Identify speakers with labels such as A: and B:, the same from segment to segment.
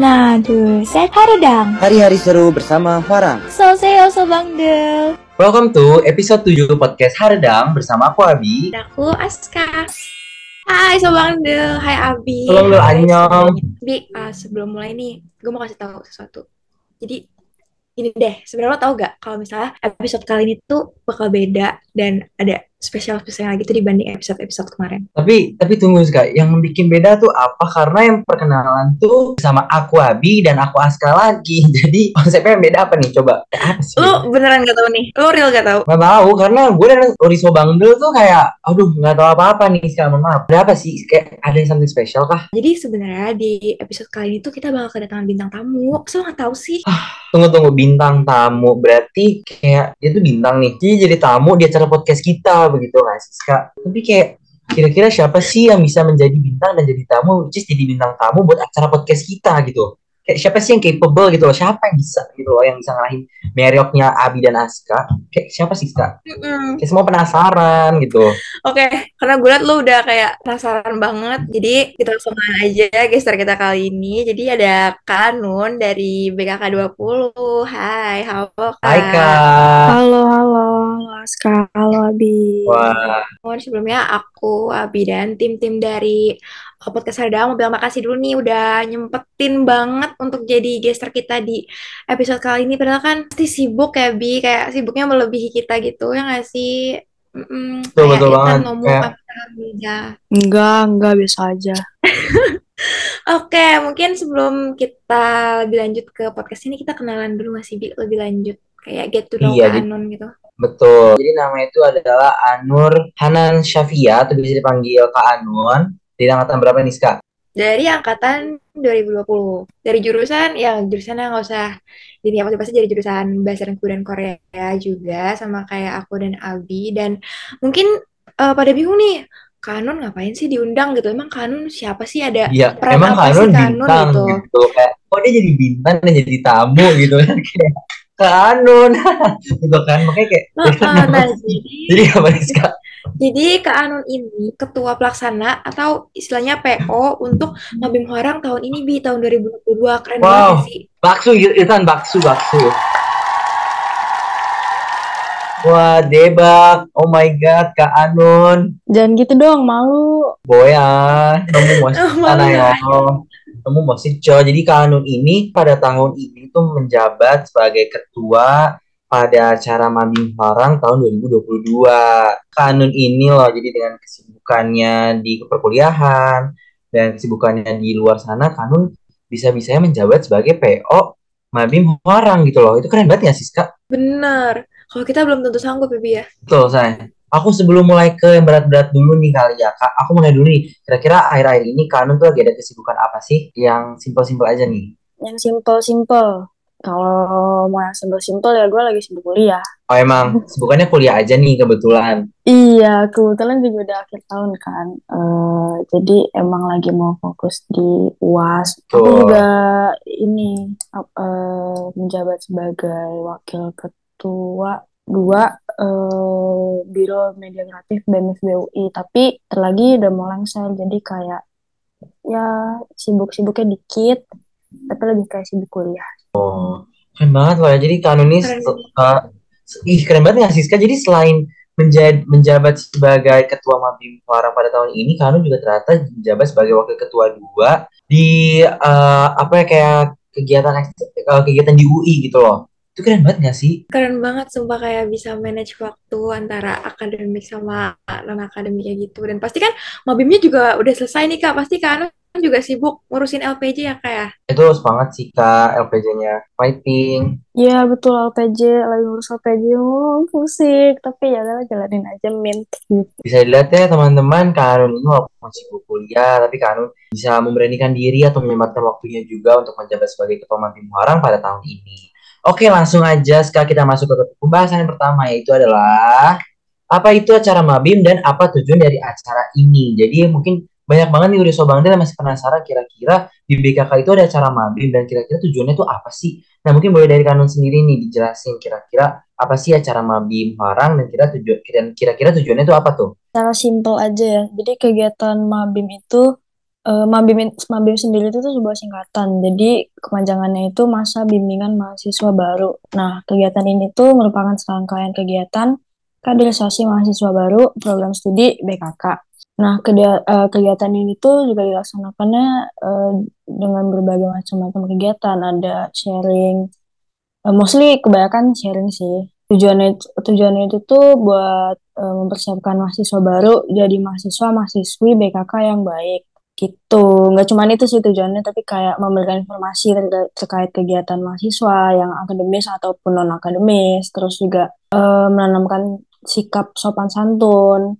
A: Nah, tuh, set haridang.
B: Hari-hari seru bersama Farang.
A: So bangdel.
C: Welcome to episode 7 podcast Haredang bersama aku Abi.
A: Dan aku Aska. Hai Sobang Del, hai Abi.
C: Halo, halo, annyeong.
A: Bi, uh, sebelum mulai nih, gue mau kasih tahu sesuatu. Jadi ini deh, sebenarnya lo tau gak kalau misalnya episode kali ini tuh bakal beda dan ada spesial-spesial lagi tuh dibanding episode-episode kemarin.
C: Tapi tapi tunggu sekali, yang bikin beda tuh apa? Karena yang perkenalan tuh sama aku Abi dan aku Aska lagi. Jadi konsepnya yang beda apa nih? Coba.
A: Lo beneran gak tau nih? Lo real gak tau?
C: Gak tahu karena gue dan Oriso Bangdel tuh kayak aduh nggak tahu apa-apa nih sekarang maaf. Ada apa sih? Kayak ada yang something special kah?
A: Jadi sebenarnya di episode kali ini tuh kita bakal kedatangan bintang tamu. Lo gak tau sih?
C: Tunggu tunggu bintang tamu berarti kayak dia tuh bintang nih. Dia jadi tamu di acara podcast kita begitu nggak sih Kak? Tapi kayak kira-kira siapa sih yang bisa menjadi bintang dan jadi tamu, which is jadi bintang tamu buat acara podcast kita gitu. Kayak siapa sih yang capable gitu loh, siapa yang bisa gitu loh, yang bisa ngalahin Merioknya Abi dan Aska. Kayak siapa sih Kak?
A: Mm-mm.
C: Kayak semua penasaran gitu.
A: Oke, karena gue liat lo udah kayak penasaran banget. Jadi kita langsung aja geser kita kali ini. Jadi ada Kanun dari BKK 20. Hai, halo Kak.
C: Hai Kak.
D: Halo, halo, halo Abi.
C: Wah,
A: Mohon sebelumnya aku, Abi, dan tim-tim dari uh, Podcast Hardang mau bilang makasih dulu nih udah nyempetin banget untuk jadi gester kita di episode kali ini. Padahal kan pasti sibuk ya, Bi. Kayak sibuknya melebihi kita gitu, ya nggak sih? Mm-mm,
C: Betul,
A: kayak
C: betul
A: kita
C: banget.
A: ngomong
C: Kayak-
A: apa.
D: Enggak, enggak biasa aja.
A: Oke, mungkin sebelum kita lebih lanjut ke podcast ini, kita kenalan dulu nggak sih, Bi? Lebih lanjut. Kayak get to know
C: Iya,
A: Kak Anon gitu.
C: Betul. Jadi nama itu adalah Anur Hanan Syafia, atau bisa dipanggil Kak Anun. Di angkatan berapa nih Kak?
A: Dari angkatan 2020. Dari jurusan, ya jurusannya nggak usah jadi apa pasti jadi jurusan Bahasa dan Kebudayaan Korea juga, sama kayak aku dan Abi. Dan mungkin eh, pada bingung nih, Kanon ngapain sih diundang gitu? Emang Kanon siapa sih ada?
C: Iya,
A: peran
C: emang
A: apa
C: Kanun
A: sih Kanun
C: bintang
A: gitu?
C: gitu. Kayak, oh dia jadi bintang dan jadi tamu gitu kan. Kayak, Kanun. gitu kan. Makanya kayak,
A: Heeh, nah, jadi
C: jadi apa nih Kak?
A: Jadi Kak Anun ini ketua pelaksana atau istilahnya PO untuk Mabim Horang tahun ini Bi tahun 2022 keren
C: Wow.
A: banget sih.
C: Bakso, Irfan, bakso, bakso. Wah, debak. Oh my God, Kak Anun.
D: Jangan gitu dong, malu.
C: Boy ah, kamu masih
A: Oh,
C: sana ya. Masih cowok. Jadi Kanun ini pada tahun ini tuh menjabat sebagai ketua pada acara Mabim Farang tahun 2022. Kanun ini loh, jadi dengan kesibukannya di perkuliahan dan kesibukannya di luar sana, Kanun bisa-bisanya menjabat sebagai PO Mabim Farang gitu loh. Itu keren banget gak sih, Kak?
A: Bener. Kalau kita belum tentu sanggup ya Bi ya.
C: Betul, saya. Aku sebelum mulai ke yang berat-berat dulu nih kali ya, Kak. Aku mulai dulu nih. Kira-kira akhir-akhir ini Kanun tuh lagi ada kesibukan apa sih? Yang simpel-simpel aja nih.
D: Yang simple-simple. Kalau mau yang simple-simple ya gue lagi sibuk kuliah.
C: Oh emang, kesibukannya kuliah aja nih kebetulan.
D: Iya, kebetulan juga udah akhir tahun kan. Eh, jadi emang lagi mau fokus di UAS. Aku
C: Betul.
D: juga ini eh, menjabat sebagai wakil ketua dua eh, Biro Media Kreatif BMFBUI. Tapi terlagi udah mau lengser, jadi kayak ya sibuk-sibuknya dikit, tapi lebih kayak sibuk kuliah.
C: Keren banget loh ya. Jadi Kanun ini,
A: Keren.
C: uh, ih keren banget nggak sih, Kak? Jadi selain menjadi menjabat sebagai ketua Mabim Farang pada tahun ini, Kanun juga ternyata menjabat sebagai wakil ketua dua di uh, apa ya kayak kegiatan uh, kegiatan di UI gitu loh. Itu keren banget nggak sih?
A: Keren banget sumpah kayak bisa manage waktu antara akademik sama non akademiknya gitu. Dan pasti kan Mabimnya juga udah selesai nih Kak. Pasti Kak Anun juga sibuk ngurusin LPJ ya Kak ya.
C: Itu semangat sih Kak, LPJ-nya fighting.
D: Iya betul LPJ, lagi ngurus LPJ, oh, pusing. Tapi ya udah jalanin aja mint.
C: Bisa dilihat ya teman-teman, Kak Anun ini walaupun masih kuliah, tapi Kak bisa memberanikan diri atau menyempatkan waktunya juga untuk menjabat sebagai ketua Mabim Muharram pada tahun ini. Oke, langsung aja sekarang kita masuk ke pembahasan yang pertama yaitu adalah apa itu acara Mabim dan apa tujuan dari acara ini. Jadi mungkin banyak banget nih udah Sobangdel yang masih penasaran kira-kira di BKK itu ada acara Mabim dan kira-kira tujuannya itu apa sih? Nah, mungkin boleh dari Kanun sendiri nih dijelasin kira-kira apa sih acara Mabim Farang dan kira tujuan dan kira-kira tujuannya itu apa tuh?
D: Cara simple aja ya. Jadi kegiatan Mabim itu eh, Mabim, sendiri itu tuh sebuah singkatan. Jadi kepanjangannya itu Masa Bimbingan Mahasiswa Baru. Nah, kegiatan ini tuh merupakan serangkaian kegiatan kaderisasi mahasiswa baru program studi BKK. Nah, eh, kegiatan ini tuh juga dilaksanakannya eh, dengan berbagai macam-macam kegiatan. Ada sharing, mostly kebanyakan sharing sih. Tujuannya tujuannya itu tuh buat mempersiapkan mahasiswa baru jadi mahasiswa mahasiswi BKK yang baik gitu. Nggak cuma itu sih tujuannya, tapi kayak memberikan informasi terkait, kegiatan mahasiswa yang akademis ataupun non akademis. Terus juga eh, menanamkan sikap sopan santun.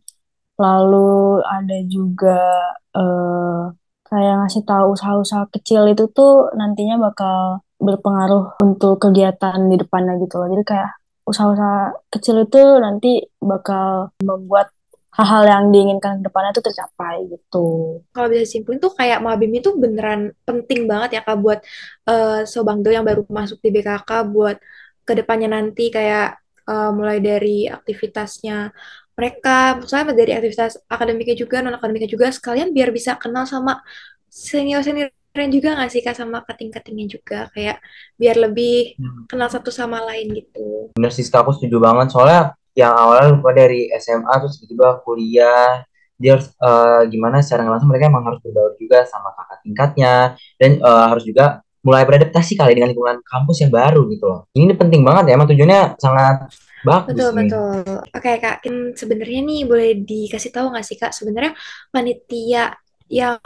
D: Lalu ada juga eh, kayak ngasih tahu usaha-usaha kecil itu tuh nantinya bakal berpengaruh untuk kegiatan di depannya gitu loh. Jadi kayak usaha-usaha kecil itu nanti bakal membuat hal-hal yang diinginkan ke depannya itu tercapai gitu.
A: Kalau bisa simpulin tuh kayak Mabim itu beneran penting banget ya Kak buat eh Sobangdo yang baru masuk di BKK buat ke depannya nanti kayak eh, mulai dari aktivitasnya mereka, misalnya dari aktivitas akademiknya juga, non akademiknya juga, sekalian biar bisa kenal sama senior-seniornya juga nggak sih Kak sama kating-katingnya juga kayak biar lebih
C: Hmm.
A: kenal satu sama lain gitu.
C: Bener sih, Kak, aku setuju banget. Soalnya yang awalnya lupa dari SMA terus tiba-tiba kuliah, dia harus eh, gimana secara langsung mereka emang harus berbaur juga sama kakak tingkatnya dan eh, harus juga mulai beradaptasi kali dengan lingkungan kampus yang baru gitu loh. Ini penting banget ya, emang tujuannya sangat bagus
A: Betul,
C: nih.
A: betul. Oke, Kak, sebenarnya nih boleh dikasih tahu nggak sih, Kak, sebenarnya panitia yang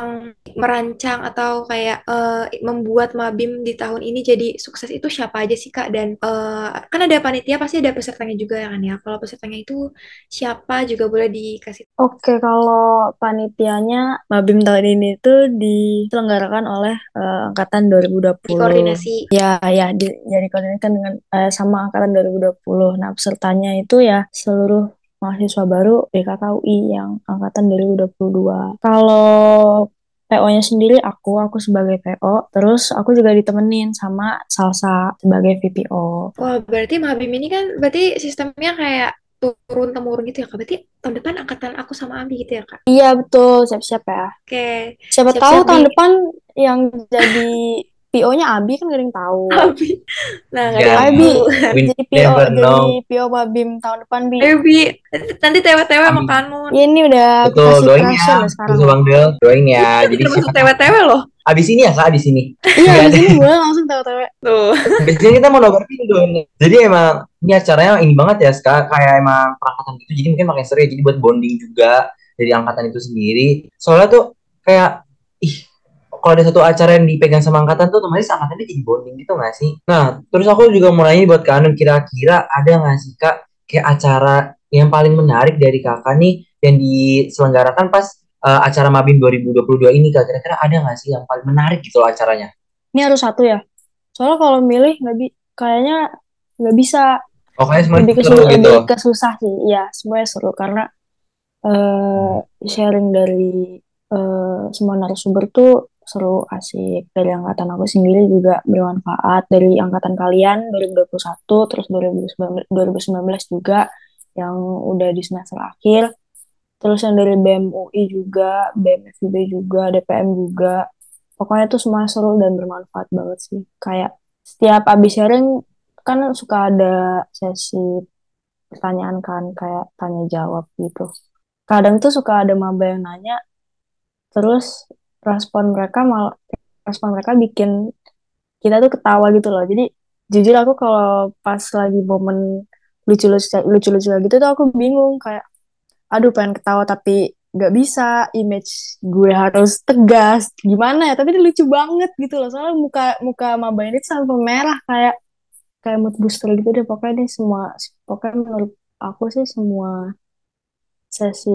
A: merancang atau kayak eh, membuat Mabim di tahun ini jadi sukses itu siapa aja sih, Kak? Dan eh, kan ada panitia, pasti ada pesertanya juga ya kan ya. Kalau pesertanya itu siapa juga boleh dikasih
D: Oke, kalau panitianya Mabim tahun ini tuh diselenggarakan oleh eh, angkatan 2020.
A: koordinasi.
D: Ya, ya, di, jadi koordinasikan dengan eh, sama angkatan 2020. Nah, pesertanya itu ya seluruh mahasiswa baru BKK UI yang angkatan 2022. Kalau PO-nya sendiri aku, aku sebagai PO, terus aku juga ditemenin sama Salsa sebagai VPO.
A: Wah, berarti Mabim ini kan berarti sistemnya kayak turun temurun gitu ya, Kak. Berarti tahun depan angkatan aku sama Abi gitu ya, Kak.
D: Iya, betul, siap-siap ya.
A: Oke,
D: Siapa
A: Siap-siap
D: tahu tahun
A: nih.
D: depan yang jadi PO-nya Abi kan gak ada yang tahu.
A: Abi. Nah, nggak ada
C: Ya,
A: yang
D: Abi jadi PO
C: never
D: jadi
C: know.
D: PO Babim tahun depan Bi.
A: Ayo, Bi. Nanti TW-TW sama. Kanun.
D: Ya, ini udah aku
C: Betul,
D: kasih
C: doain ya,
D: sekarang.
C: Terus Bang Del, doain ya. Jadi
A: Termasuk
C: siapa
A: TW-TW loh.
C: abis ini ya kak, abis ini.
D: Iya, di
C: ada.
D: sini boleh langsung tahu-tahu.
A: Tuh.
C: Abis ini kita mau nobar video nih. Jadi emang ini acaranya ini banget ya, Ska. kayak emang perangkatan gitu. Jadi mungkin makin seru ya. Jadi buat bonding juga dari angkatan itu sendiri. Soalnya tuh kayak ih kalau ada satu acara yang dipegang sama angkatan tuh otomatis angkatannya jadi bonding gitu gak sih? Nah, terus aku juga mau nanya buat Kak Anun, kira-kira ada gak sih Kak kayak acara yang paling menarik dari kakak nih yang diselenggarakan pas eh, acara Mabim 2022 ini Kak? Kira-kira ada gak sih yang paling menarik gitu loh acaranya?
D: Ini harus satu ya. Soalnya kalau milih nggak bi kayaknya nggak bisa.
C: Pokoknya semuanya
D: Lebih ke
C: seru gitu.
D: lebih ke susah sih. Iya, semuanya seru karena eh sharing dari eh, semua narasumber tuh seru, asik. Dari angkatan aku sendiri juga bermanfaat. Dari angkatan kalian 2021, terus 2019, 2019 juga yang udah di semester akhir. Terus yang dari BEM UI juga, BEM FIB juga, DPM juga. Pokoknya tuh semua seru dan bermanfaat banget sih. Kayak setiap abis sharing kan suka ada sesi pertanyaan kan, kayak tanya jawab gitu. Kadang tuh suka ada maba yang nanya, terus respon mereka malah respon mereka bikin kita tuh ketawa gitu loh. Jadi jujur aku kalau pas lagi momen lucu-lucu lucu-lucu gitu tuh aku bingung kayak aduh pengen ketawa tapi nggak bisa image gue harus tegas. Gimana ya? Tapi ini lucu banget gitu loh. Soalnya muka muka maba ini sampai merah kayak kayak mood booster gitu deh. Pokoknya deh semua pokoknya menurut aku sih semua sesi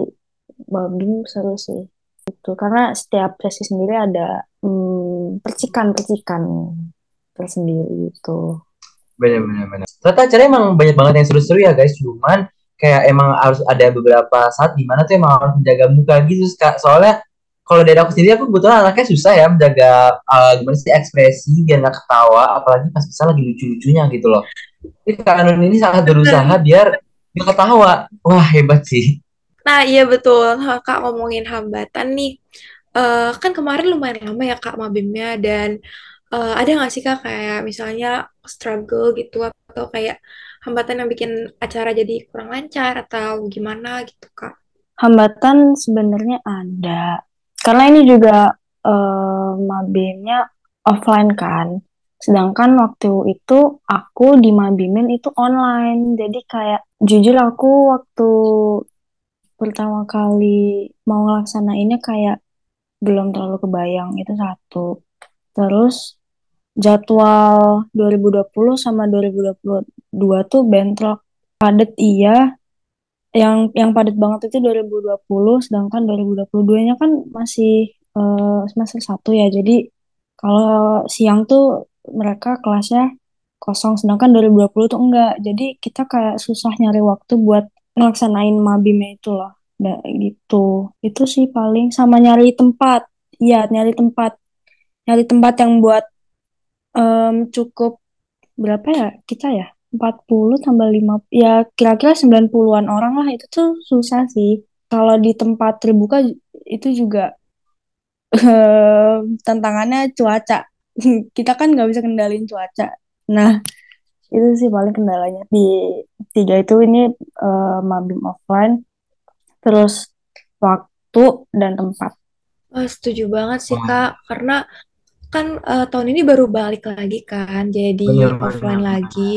D: babim seru sih itu karena setiap sesi sendiri ada hmm, percikan-percikan tersendiri gitu
C: Bener bener bener. Ternyata acaranya emang banyak banget yang seru-seru ya guys. Cuman kayak emang harus ada beberapa saat di mana tuh emang harus menjaga muka gitu Kak. Soalnya kalau dari aku sendiri aku kebetulan anaknya susah ya menjaga uh, gimana sih ekspresi biar nggak ketawa apalagi pas bisa lagi lucu-lucunya gitu loh. Jadi Kak Anun ini sangat berusaha biar nggak ketawa. Wah hebat sih.
A: Nah, iya betul. Nah, Kak ngomongin hambatan nih. eh, kan kemarin lumayan lama ya Kak mabimnya dan eh, ada nggak sih Kak kayak misalnya struggle gitu atau kayak hambatan yang bikin acara jadi kurang lancar atau gimana gitu Kak?
D: Hambatan sebenarnya ada. Karena ini juga eh, mabimnya offline kan. Sedangkan waktu itu aku di mabimin itu online. Jadi kayak jujur aku waktu pertama kali mau ngelaksanainnya kayak belum terlalu kebayang itu satu. Terus jadwal 2020 sama 2022 tuh bentrok. Padet iya. Yang yang padat banget itu 2020 sedangkan 2022-nya kan masih eh, semester satu ya. Jadi kalau siang tuh mereka kelasnya kosong sedangkan 2020 tuh enggak. Jadi kita kayak susah nyari waktu buat ngelaksanain mabimnya itu loh. Da- gitu. Itu sih paling. Sama nyari tempat. Iya nyari tempat. Nyari tempat yang buat em, cukup berapa ya kita ya? 40 tambah 5 ya kira-kira 90-an orang lah. Itu tuh susah sih. Kalau di tempat terbuka itu juga eh, tantangannya cuaca. Kita kan nggak bisa kendalin cuaca. Nah itu sih paling kendalanya. Di tiga itu ini eh, mabim offline terus waktu dan tempat.
A: Oh, setuju banget sih Kak. Karena kan eh, tahun ini baru balik lagi kan jadi
C: bener
A: offline
C: bener.
A: lagi.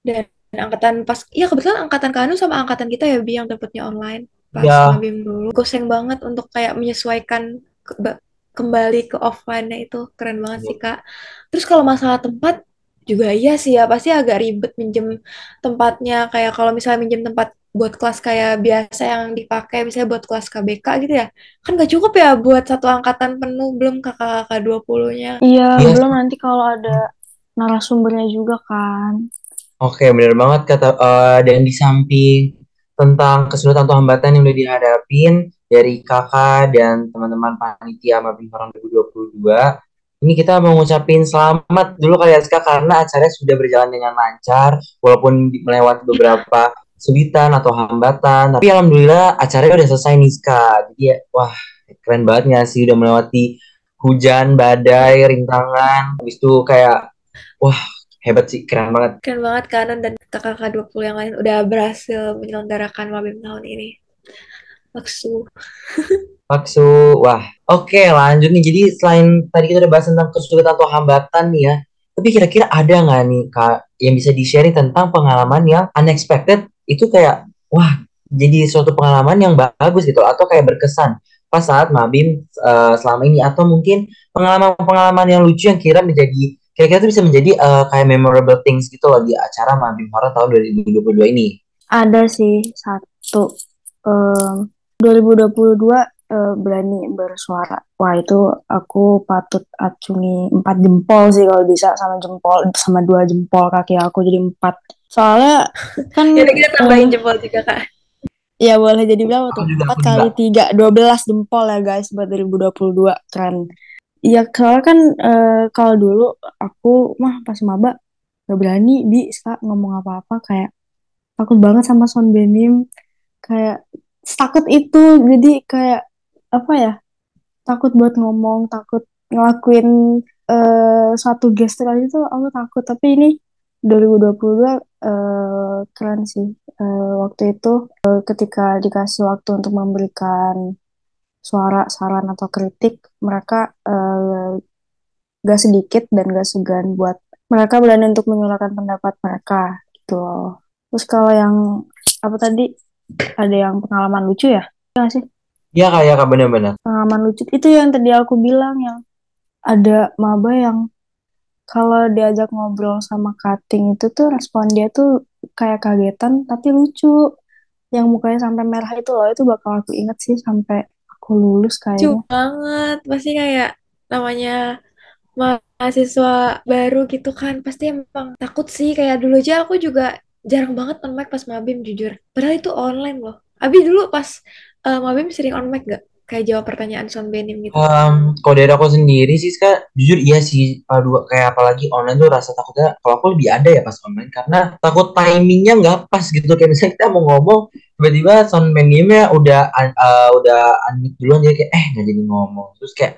A: Dan angkatan pas ya kebetulan angkatan Kanu sama angkatan kita ya Bi yang dapetnya online. Pas
C: Ya,
A: mabim dulu. Goseng banget untuk kayak menyesuaikan ke- ba- kembali ke offline-nya itu. Keren banget sih Kak. Terus kalau masalah tempat juga iya sih ya pasti agak ribet minjem tempatnya. Kayak kalau misalnya minjem tempat buat kelas kayak biasa yang dipakai misalnya buat kelas KBK gitu ya kan gak cukup ya buat satu angkatan penuh belum kakak-kakak 20-nya
D: iya
C: iya.
D: belum nanti kalau ada narasumbernya juga kan.
C: Oke, bener banget kata eh, dan di samping tentang kesulitan atau hambatan yang udah dihadapin dari kakak dan teman-teman panitia Mabim Orang 2022, ini kita mau ngucapin selamat dulu kali ya Ska, karena acaranya sudah berjalan dengan lancar walaupun melewati beberapa kesulitan atau hambatan, tapi alhamdulillah acaranya udah selesai nih Ska. Jadi ya, wah keren banget nggak sih udah melewati hujan, badai, rintangan, habis itu kayak wah hebat sih, keren banget.
A: Keren banget Kanan dan kakak-kakak 20 yang lain udah berhasil menyelenggarakan Mabim tahun ini. Maksu.
C: Maksu, wah, oke lanjut nih. Jadi selain tadi kita udah bahas tentang kesulitan atau hambatan nih ya, tapi kira-kira ada nggak nih kak yang bisa di-sharing tentang pengalaman yang unexpected itu kayak, wah, jadi suatu pengalaman yang bagus gitu, atau kayak berkesan pas saat Mabim eh, selama ini, atau mungkin pengalaman-pengalaman yang lucu yang kira menjadi, kira-kira itu bisa menjadi eh, kayak memorable things gitu loh di acara Mabim Horor tahun 2022 ini.
D: ada sih satu em, 2022 eh, berani bersuara. Wah, itu aku patut acungi empat jempol sih kalau bisa sama jempol sama dua jempol kaki aku jadi empat. Soalnya kan
A: Ya kita tambahin
D: eh,
A: jempol juga Kak.
D: ya boleh jadi berapa tuh? Empat kali tiga, 12 jempol ya guys buat 2022 keren. Iya, soalnya kan eh, kalau dulu aku mah pas maba gak berani bi Ska, ngomong apa-apa kayak takut banget sama sound benim kayak takut itu jadi kayak apa ya takut buat ngomong takut ngelakuin eh, suatu gesture aja tuh aku takut. Tapi ini 2022 eh, keren sih. Eh, waktu itu eh, ketika dikasih waktu untuk memberikan suara saran atau kritik mereka eh, gak sedikit dan gak segan buat mereka berani untuk menyuarakan pendapat mereka gitu loh. Terus kalau yang apa tadi? Ada yang pengalaman lucu ya? Iya nggak sih
C: Iya kak, ya kak, bener-bener.
D: pengalaman lucu itu yang tadi aku bilang yang ada maba yang kalau diajak ngobrol sama cutting itu tuh respon dia tuh kayak kagetan tapi lucu yang mukanya sampai merah itu loh itu bakal aku inget sih sampai aku lulus
A: Lucu
D: kayaknya
A: banget. Pasti kayak namanya mahasiswa baru gitu kan. Pasti emang takut sih. Kayak dulu aja aku juga jarang banget on mic pas Mabim jujur. Padahal itu online loh. Abi dulu pas eh, Mabim sering on mic gak? Kayak jawab pertanyaan Sound Benim gitu.
C: Em, kalau dari aku sendiri sih, Ska, jujur iya sih, dua kayak apalagi online tuh rasa takutnya, kalau aku lebih ada ya pas online, karena takut timingnya nggak pas gitu, kayak misalnya kita mau ngomong, tiba-tiba sound game-nya udah uh, udah unmute duluan jadi kayak eh nggak jadi ngomong. Terus kayak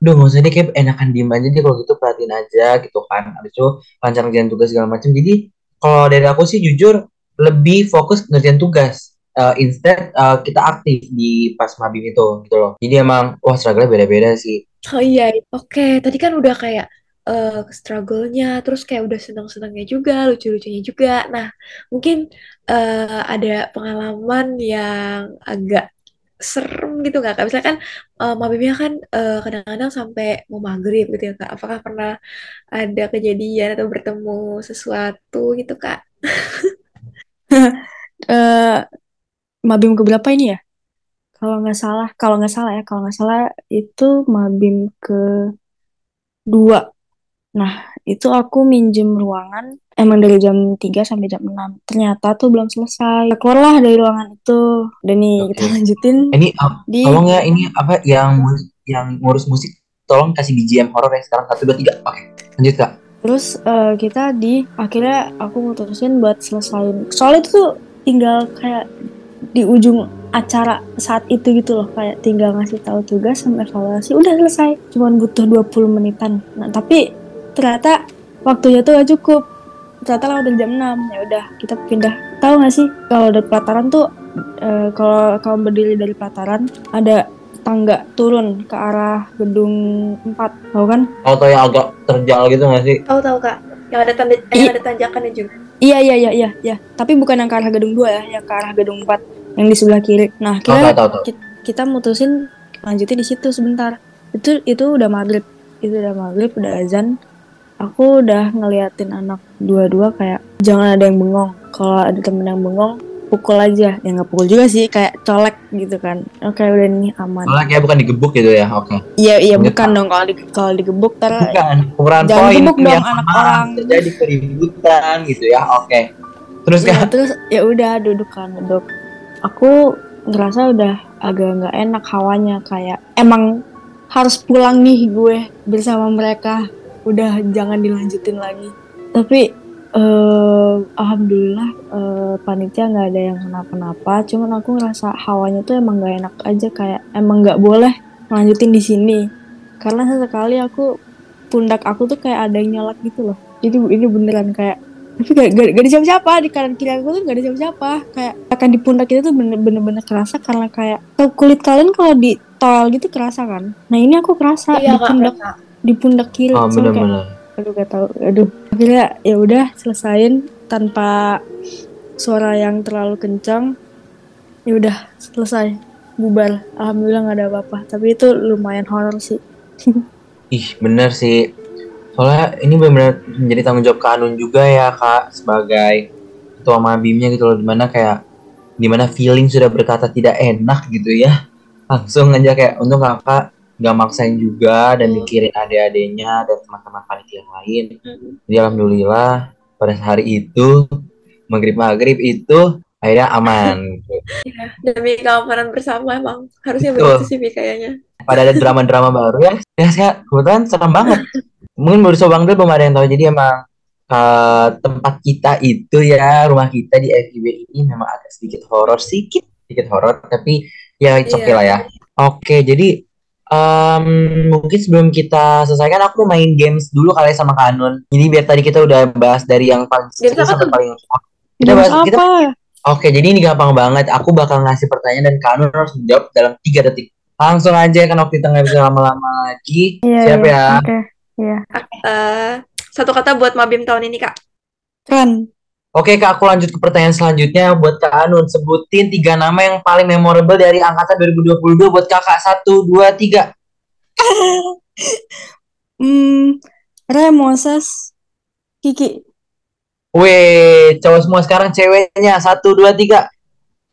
C: udah nggak usah deh kayak enakan diem aja deh kalau gitu perhatiin aja gitu kan. Habis itu lancar ngerjain tugas segala macam jadi kalau dari aku sih jujur lebih fokus ngerjain tugas uh, instead uh, kita aktif di pas mabim itu gitu loh jadi emang wah struggle beda-beda sih
A: Oh iya, oke. Tadi kan udah kayak eh struggle-nya, terus kayak udah senang-senangnya juga, lucu-lucunya juga. Nah, mungkin eh, ada pengalaman yang agak serem gitu nggak Kak? Misalkan eh, mabimnya kan eh, kadang-kadang sampai mau maghrib gitu ya Kak. Apakah pernah ada kejadian atau bertemu sesuatu gitu Kak?
D: Eh, Mabim keberapa ini ya? Kalau nggak salah, kalau nggak salah ya, kalau nggak salah itu Mabim ke dua. Nah, itu aku minjem ruangan emang dari jam 3 sampai jam 6. Ternyata tuh belum selesai. Keluarlah dari ruangan itu. Dan nih
C: Oke.
D: kita lanjutin
C: ini uh,
D: di
C: tolong ya ini apa yang yang ngurus musik tolong kasih BGM horor ya sekarang satu dua tiga oke lanjut kak
D: Terus eh, kita di akhirnya aku mutusin buat selesain. Soalnya itu tuh tinggal kayak di ujung acara saat itu gitu loh kayak tinggal ngasih tahu tugas sama evaluasi udah selesai. Cuman butuh 20 menitan. Nah tapi ternyata waktunya tuh gak cukup. Ternyata lewat dari jam 6 ya udah kita pindah. Tahu gak sih kalau dari pelataran tuh eh, kalau kamu berdiri dari pelataran ada tangga turun ke arah gedung 4 tahu kan?
C: Auto yang agak terjal gitu nggak sih?
A: Tahu tahu Kak, yang ada tanda eh, yang ada tanjakannya juga.
D: Iya iya iya iya iya. Tapi bukan yang ke arah gedung 2 ya, yang ke arah gedung 4 yang di sebelah kiri. Nah, kita
C: tahu tahu tahu.
D: ki- kita mutusin lanjutin di situ sebentar. Itu itu udah maghrib. Itu udah maghrib, udah azan. Aku udah ngeliatin anak dua-dua kayak jangan ada yang bengong. Kalau ada temen yang bengong, pukul aja. Ya nggak pukul juga sih, kayak colek gitu kan. Oke, udah nih aman.
C: Soalnya kayak bukan digebuk gitu ya oke
D: Iya iya
C: Lanjut,
D: bukan dong kalau di, kalau digebuk tar
C: bukan ukuran
D: Jangan
C: poin
D: gebuk dong anak orang.
C: terjadi keributan gitu ya oke terus
D: Ya,
C: kak
D: terus ya udah duduk kan duduk. Aku ngerasa udah agak nggak enak hawanya kayak emang harus pulang nih gue bersama mereka. Udah jangan dilanjutin lagi. Tapi eh alhamdulillah eh, panitia nggak ada yang kenapa-napa. Cuman aku ngerasa hawanya tuh emang nggak enak aja kayak emang nggak boleh lanjutin di sini. Karena sesekali aku pundak aku tuh kayak ada yang nyelak gitu loh. Jadi ini beneran kayak tapi gak, gak, gak ada siapa-siapa di kanan kiri aku tuh gak ada siapa-siapa. Kayak akan di pundak itu tuh bener- bener-bener kerasa karena kayak kulit kalian kalau di tol gitu kerasa kan? Nah ini aku kerasa
A: Iya
D: di pundak di pundak kiri
C: oh
D: Cuma kayak,
C: benar-benar
D: aduh gak tahu aduh. Akhirnya ya udah selesain tanpa suara yang terlalu kencang. Ya udah selesai. Bubar. Alhamdulillah nggak ada apa-apa. Tapi itu lumayan horor sih.
C: Ih bener sih soalnya ini benar-benar menjadi tanggung jawab Kak Anun juga ya kak sebagai ketua mabimnya gitu loh. Di mana kayak di mana feeling sudah berkata tidak enak gitu ya. Langsung aja kayak untung kakak nggak maksain juga dan mikirin adik-adiknya dan teman-teman panitia yang lain. Jadi alhamdulillah pada hari itu maghrib maghrib itu akhirnya aman. Gitu.
A: Demi keamanan bersama emang. Harusnya begitu sih kayaknya.
C: pada ada drama-drama baru ya. Ya kebetulan serem banget mungkin baru Bang Del belum ada yang tahu jadi emang eh, tempat kita itu ya rumah kita di FIB ini memang agak sedikit horor sedikit sedikit horor tapi ya it's okay
A: Iya.
C: lah ya oke jadi em, mungkin sebelum kita selesaikan aku mau main games dulu kali ya sama Kanun jadi biar tadi kita udah bahas dari yang paling
A: apa
C: sampai paling kita bahas kita
D: apa
C: Oke, jadi ini gampang banget. Aku bakal ngasih pertanyaan dan Kanun harus menjawab dalam 3 detik. Langsung aja kan waktu kita nggak bisa lama-lama lagi.
D: Iya,
C: Siap
D: iya.
C: ya?
D: oke iya
A: Eh, satu kata buat Mabim tahun ini Kak.
D: keren
C: Oke, Kak, aku lanjut ke pertanyaan selanjutnya buat Kak Anun. Sebutin tiga nama yang paling memorable dari angkatan 2022 buat Kakak. Satu, dua, tiga.
D: Hmm, Re Moses, Kiki.
C: Weh, cowok semua sekarang ceweknya. Satu, dua, tiga.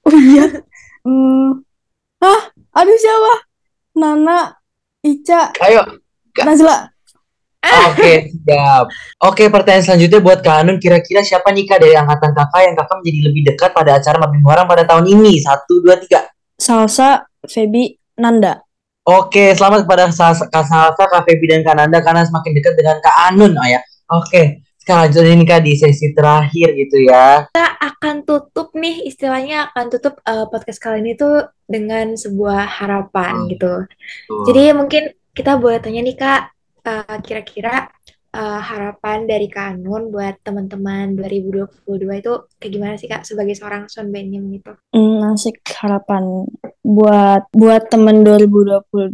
D: Oh iya. Hmm, ah, aduh siapa? Nana, Ica,
C: Ayo.
D: Nazla.
C: Oke, siap. Oke, pertanyaan selanjutnya buat Kak Anun. Kira-kira siapa nih, Kak, dari angkatan kakak yang kakak menjadi lebih dekat pada acara Mabim Orang pada tahun ini? Satu, dua, tiga.
D: Salsa, Feby, Nanda.
C: Oke, selamat kepada Sa- Kak Salsa, Kak Febi, dan Kak Nanda karena semakin dekat dengan Kak Anun, oh ya. Oke, Kita lanjut ini Kak di sesi terakhir gitu ya.
A: Kita akan tutup nih, istilahnya akan tutup uh, podcast kali ini tuh dengan sebuah harapan
C: Hmm.
A: gitu.
C: Tuh.
A: Jadi mungkin kita boleh tanya nih Kak, uh, kira-kira uh, harapan dari Kak Anun buat teman-teman 2022 itu kayak gimana sih Kak sebagai seorang Son Benim gitu?
D: Hmm, asik. Harapan buat buat temen 2022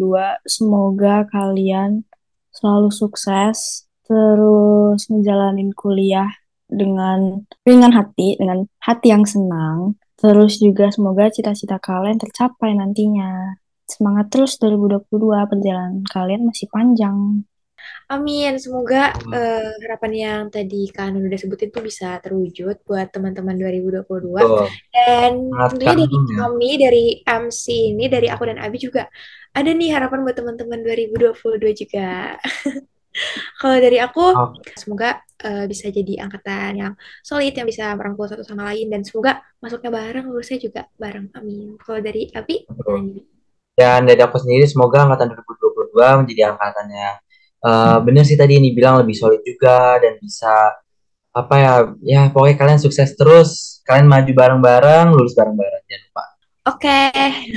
D: semoga kalian selalu sukses terus ngejalanin kuliah dengan ringan hati dengan hati yang senang terus juga semoga cita-cita kalian tercapai nantinya. Semangat terus 2022 perjalanan kalian masih panjang
A: Amin, semoga uh, harapan yang tadi Kak Anun udah sebutin tuh bisa terwujud buat teman-teman 2022.
C: Tuh.
A: Dan tentunya dari
C: ya.
A: kami, dari MC ini, dari aku dan Abi juga ada nih harapan buat teman-teman 2022 juga. Kalau dari aku,
C: Oke.
A: semoga uh, bisa jadi angkatan yang solid, yang bisa merangkul satu sama lain, dan semoga masuknya bareng, lulusnya juga bareng. Amin. Kalau dari Abi, nih?
C: Dan dari aku sendiri semoga angkatan 2022 menjadi angkatan yang uh, bener sih tadi ini bilang lebih solid juga dan bisa apa ya ya pokoknya kalian sukses terus kalian maju bareng-bareng lulus bareng-bareng jangan lupa
A: Oke,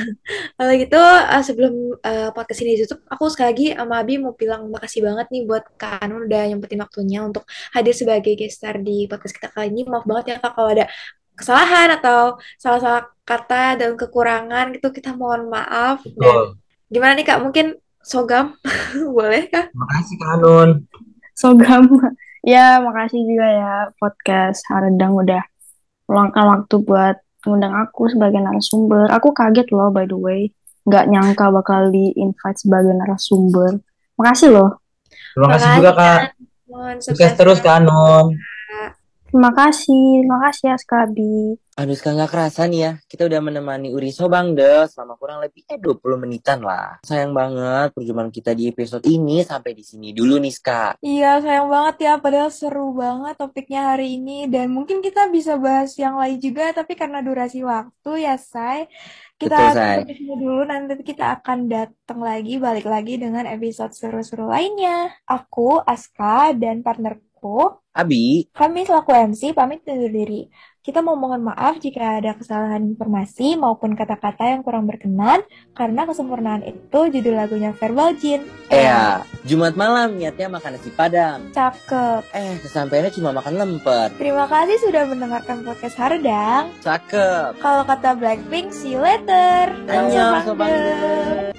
A: kalau gitu uh, sebelum uh, podcast ini ditutup, aku sekali lagi sama Abi mau bilang makasih banget nih buat Kak Anun udah nyempetin waktunya untuk hadir sebagai guest star di podcast kita kali ini. Maaf banget ya Kak kalau ada kesalahan atau salah-salah kata dan kekurangan gitu kita mohon maaf. Dan
C: betul
A: gimana nih Kak? Mungkin Sogam boleh Kak?
C: makasih Kak Anun
D: Sogam ya makasih juga ya podcast Haredang udah meluangkan waktu buat ngundang aku sebagai narasumber. Aku kaget loh by the way, nggak nyangka bakal di-invite sebagai narasumber. Makasih loh.
C: terima kasih juga Kak sukses terus Kak Anun
D: Terima kasih, terima kasih ya Skabi.
B: Aduh, sekarang nggak kerasa nih ya. Kita udah menemani Uri Sobang deh selama kurang lebih eh 20 menitan lah. Sayang banget perjumpaan kita di episode ini sampai di sini dulu nih, Ska.
E: Iya, sayang banget ya. Padahal seru banget topiknya hari ini. Dan mungkin kita bisa bahas yang lain juga, tapi karena durasi waktu ya, Say. Kita
B: Betul, Say.
E: dulu. Nanti kita akan datang lagi, balik lagi dengan episode seru-seru lainnya. Aku, Aska, dan partnerku,
B: Abi,
E: kami selaku MC pamit undur diri. Kita mau mohon maaf jika ada kesalahan informasi maupun kata-kata yang kurang berkenan, karena kesempurnaan itu judul lagunya Verbal Jin.
B: ya, Jumat malam niatnya makan nasi padang.
E: Cakep.
B: Eh, kesampaiannya cuma makan lemper.
E: Terima kasih sudah mendengarkan podcast Hardang.
B: Cakep.
E: Kalau kata Blackpink, see you later.
B: Annyeong,
E: Sobat.